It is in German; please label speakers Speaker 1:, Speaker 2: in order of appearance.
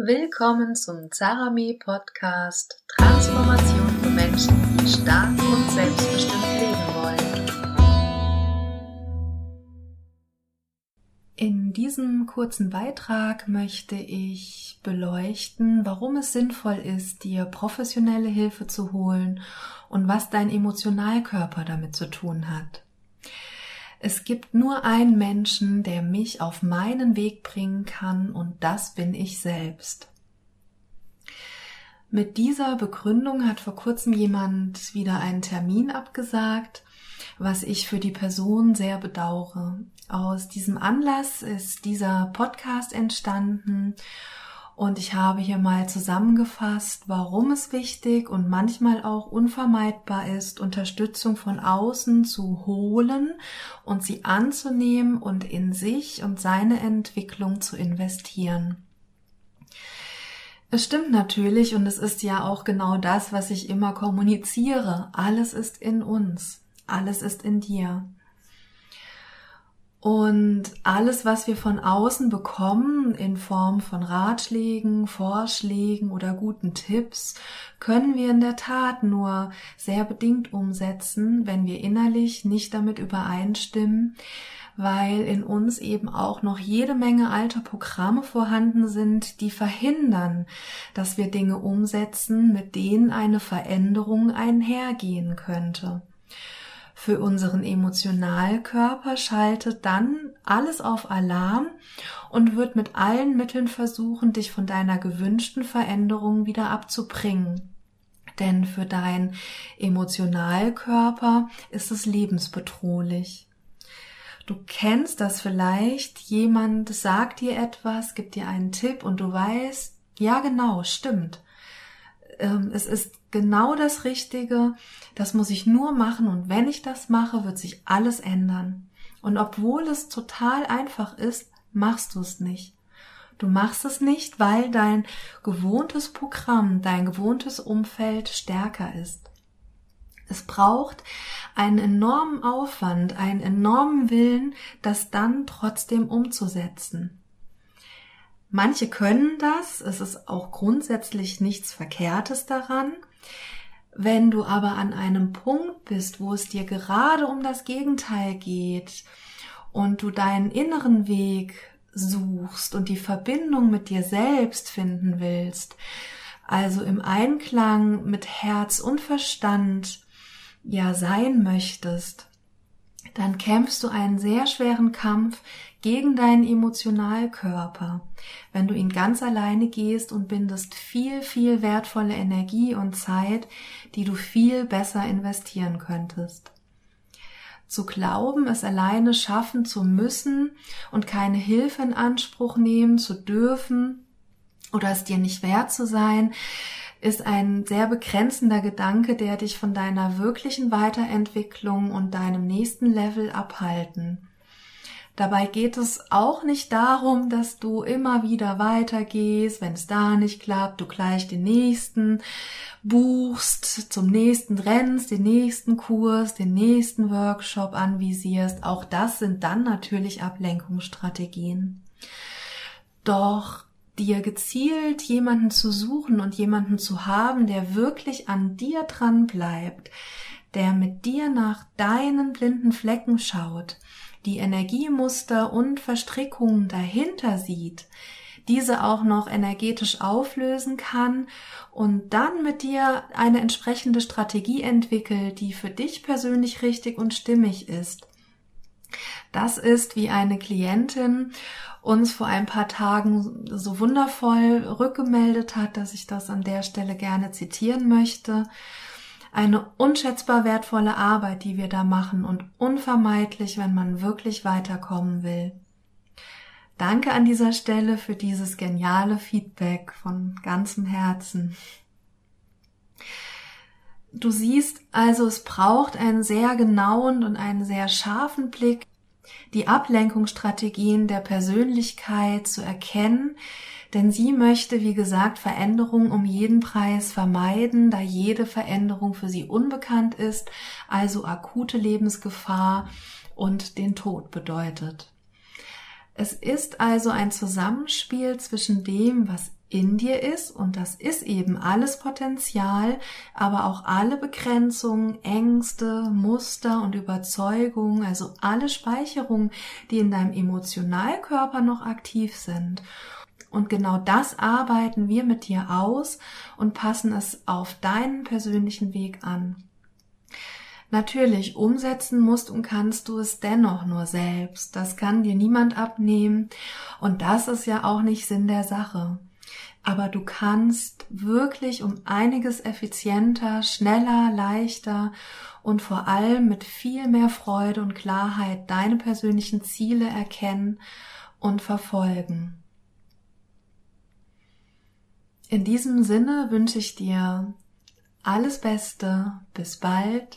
Speaker 1: Willkommen zum Zarami Podcast Transformation für Menschen, die stark und selbstbestimmt leben wollen. In diesem kurzen Beitrag möchte ich beleuchten, warum es sinnvoll ist, dir professionelle Hilfe zu holen und was dein Emotionalkörper damit zu tun hat. Es gibt nur einen Menschen, der mich auf meinen Weg bringen kann, und das bin ich selbst. Mit dieser Begründung hat vor kurzem jemand wieder einen Termin abgesagt, was ich für die Person sehr bedauere. Aus diesem Anlass ist dieser Podcast entstanden und ich habe hier mal zusammengefasst, warum es wichtig und manchmal auch unvermeidbar ist, Unterstützung von außen zu holen und sie anzunehmen und in sich und seine Entwicklung zu investieren. Es stimmt natürlich und es ist ja auch genau das, was ich immer kommuniziere. Alles ist in uns. Alles ist in dir. Und alles, was wir von außen bekommen in Form von Ratschlägen, Vorschlägen oder guten Tipps, können wir in der Tat nur sehr bedingt umsetzen, wenn wir innerlich nicht damit übereinstimmen, weil in uns eben auch noch jede Menge alte Programme vorhanden sind, die verhindern, dass wir Dinge umsetzen, mit denen eine Veränderung einhergehen könnte für unseren Emotionalkörper schaltet dann alles auf Alarm und wird mit allen Mitteln versuchen, dich von deiner gewünschten Veränderung wieder abzubringen. Denn für dein Emotionalkörper ist es lebensbedrohlich. Du kennst das vielleicht, jemand sagt dir etwas, gibt dir einen Tipp und du weißt, ja genau, stimmt ähm, es ist genau das Richtige, das muss ich nur machen und wenn ich das mache, wird sich alles ändern. Und obwohl es total einfach ist, machst du es nicht. Du machst es nicht, weil dein gewohntes Programm, dein gewohntes Umfeld stärker ist. Es braucht einen enormen Aufwand, einen enormen Willen, das dann trotzdem umzusetzen. Manche können das, es ist auch grundsätzlich nichts Verkehrtes daran. Wenn du aber an einem Punkt bist, wo es dir gerade um das Gegenteil geht und du deinen inneren Weg suchst und die Verbindung mit dir selbst finden willst, also im Einklang mit Herz und Verstand ja sein möchtest, dann kämpfst du einen sehr schweren Kampf gegen deinen Emotionalkörper, wenn du ihn ganz alleine gehst und bindest viel, viel wertvolle Energie und Zeit, die du viel besser investieren könntest. Zu glauben, es alleine schaffen zu müssen und keine Hilfe in Anspruch nehmen zu dürfen oder es dir nicht wert zu sein, ist ein sehr begrenzender Gedanke, der dich von deiner wirklichen Weiterentwicklung und deinem nächsten Level abhalten. Dabei geht es auch nicht darum, dass du immer wieder weitergehst, wenn es da nicht klappt, du gleich den nächsten buchst, zum nächsten rennst, den nächsten Kurs, den nächsten Workshop anvisierst. Auch das sind dann natürlich Ablenkungsstrategien. Doch dir gezielt jemanden zu suchen und jemanden zu haben, der wirklich an dir dran bleibt, der mit dir nach deinen blinden Flecken schaut, die Energiemuster und Verstrickungen dahinter sieht, diese auch noch energetisch auflösen kann und dann mit dir eine entsprechende Strategie entwickelt, die für dich persönlich richtig und stimmig ist. Das ist, wie eine Klientin uns vor ein paar Tagen so wundervoll rückgemeldet hat, dass ich das an der Stelle gerne zitieren möchte eine unschätzbar wertvolle Arbeit, die wir da machen und unvermeidlich, wenn man wirklich weiterkommen will. Danke an dieser Stelle für dieses geniale Feedback von ganzem Herzen. Du siehst also, es braucht einen sehr genauen und einen sehr scharfen Blick, die Ablenkungsstrategien der Persönlichkeit zu erkennen, denn sie möchte, wie gesagt, Veränderung um jeden Preis vermeiden, da jede Veränderung für sie unbekannt ist, also akute Lebensgefahr und den Tod bedeutet. Es ist also ein Zusammenspiel zwischen dem, was in dir ist und das ist eben alles Potenzial, aber auch alle Begrenzungen, Ängste, Muster und Überzeugungen, also alle Speicherungen, die in deinem Emotionalkörper noch aktiv sind. Und genau das arbeiten wir mit dir aus und passen es auf deinen persönlichen Weg an. Natürlich, umsetzen musst und kannst du es dennoch nur selbst. Das kann dir niemand abnehmen. Und das ist ja auch nicht Sinn der Sache aber du kannst wirklich um einiges effizienter, schneller, leichter und vor allem mit viel mehr Freude und Klarheit deine persönlichen Ziele erkennen und verfolgen. In diesem Sinne wünsche ich dir alles Beste, bis bald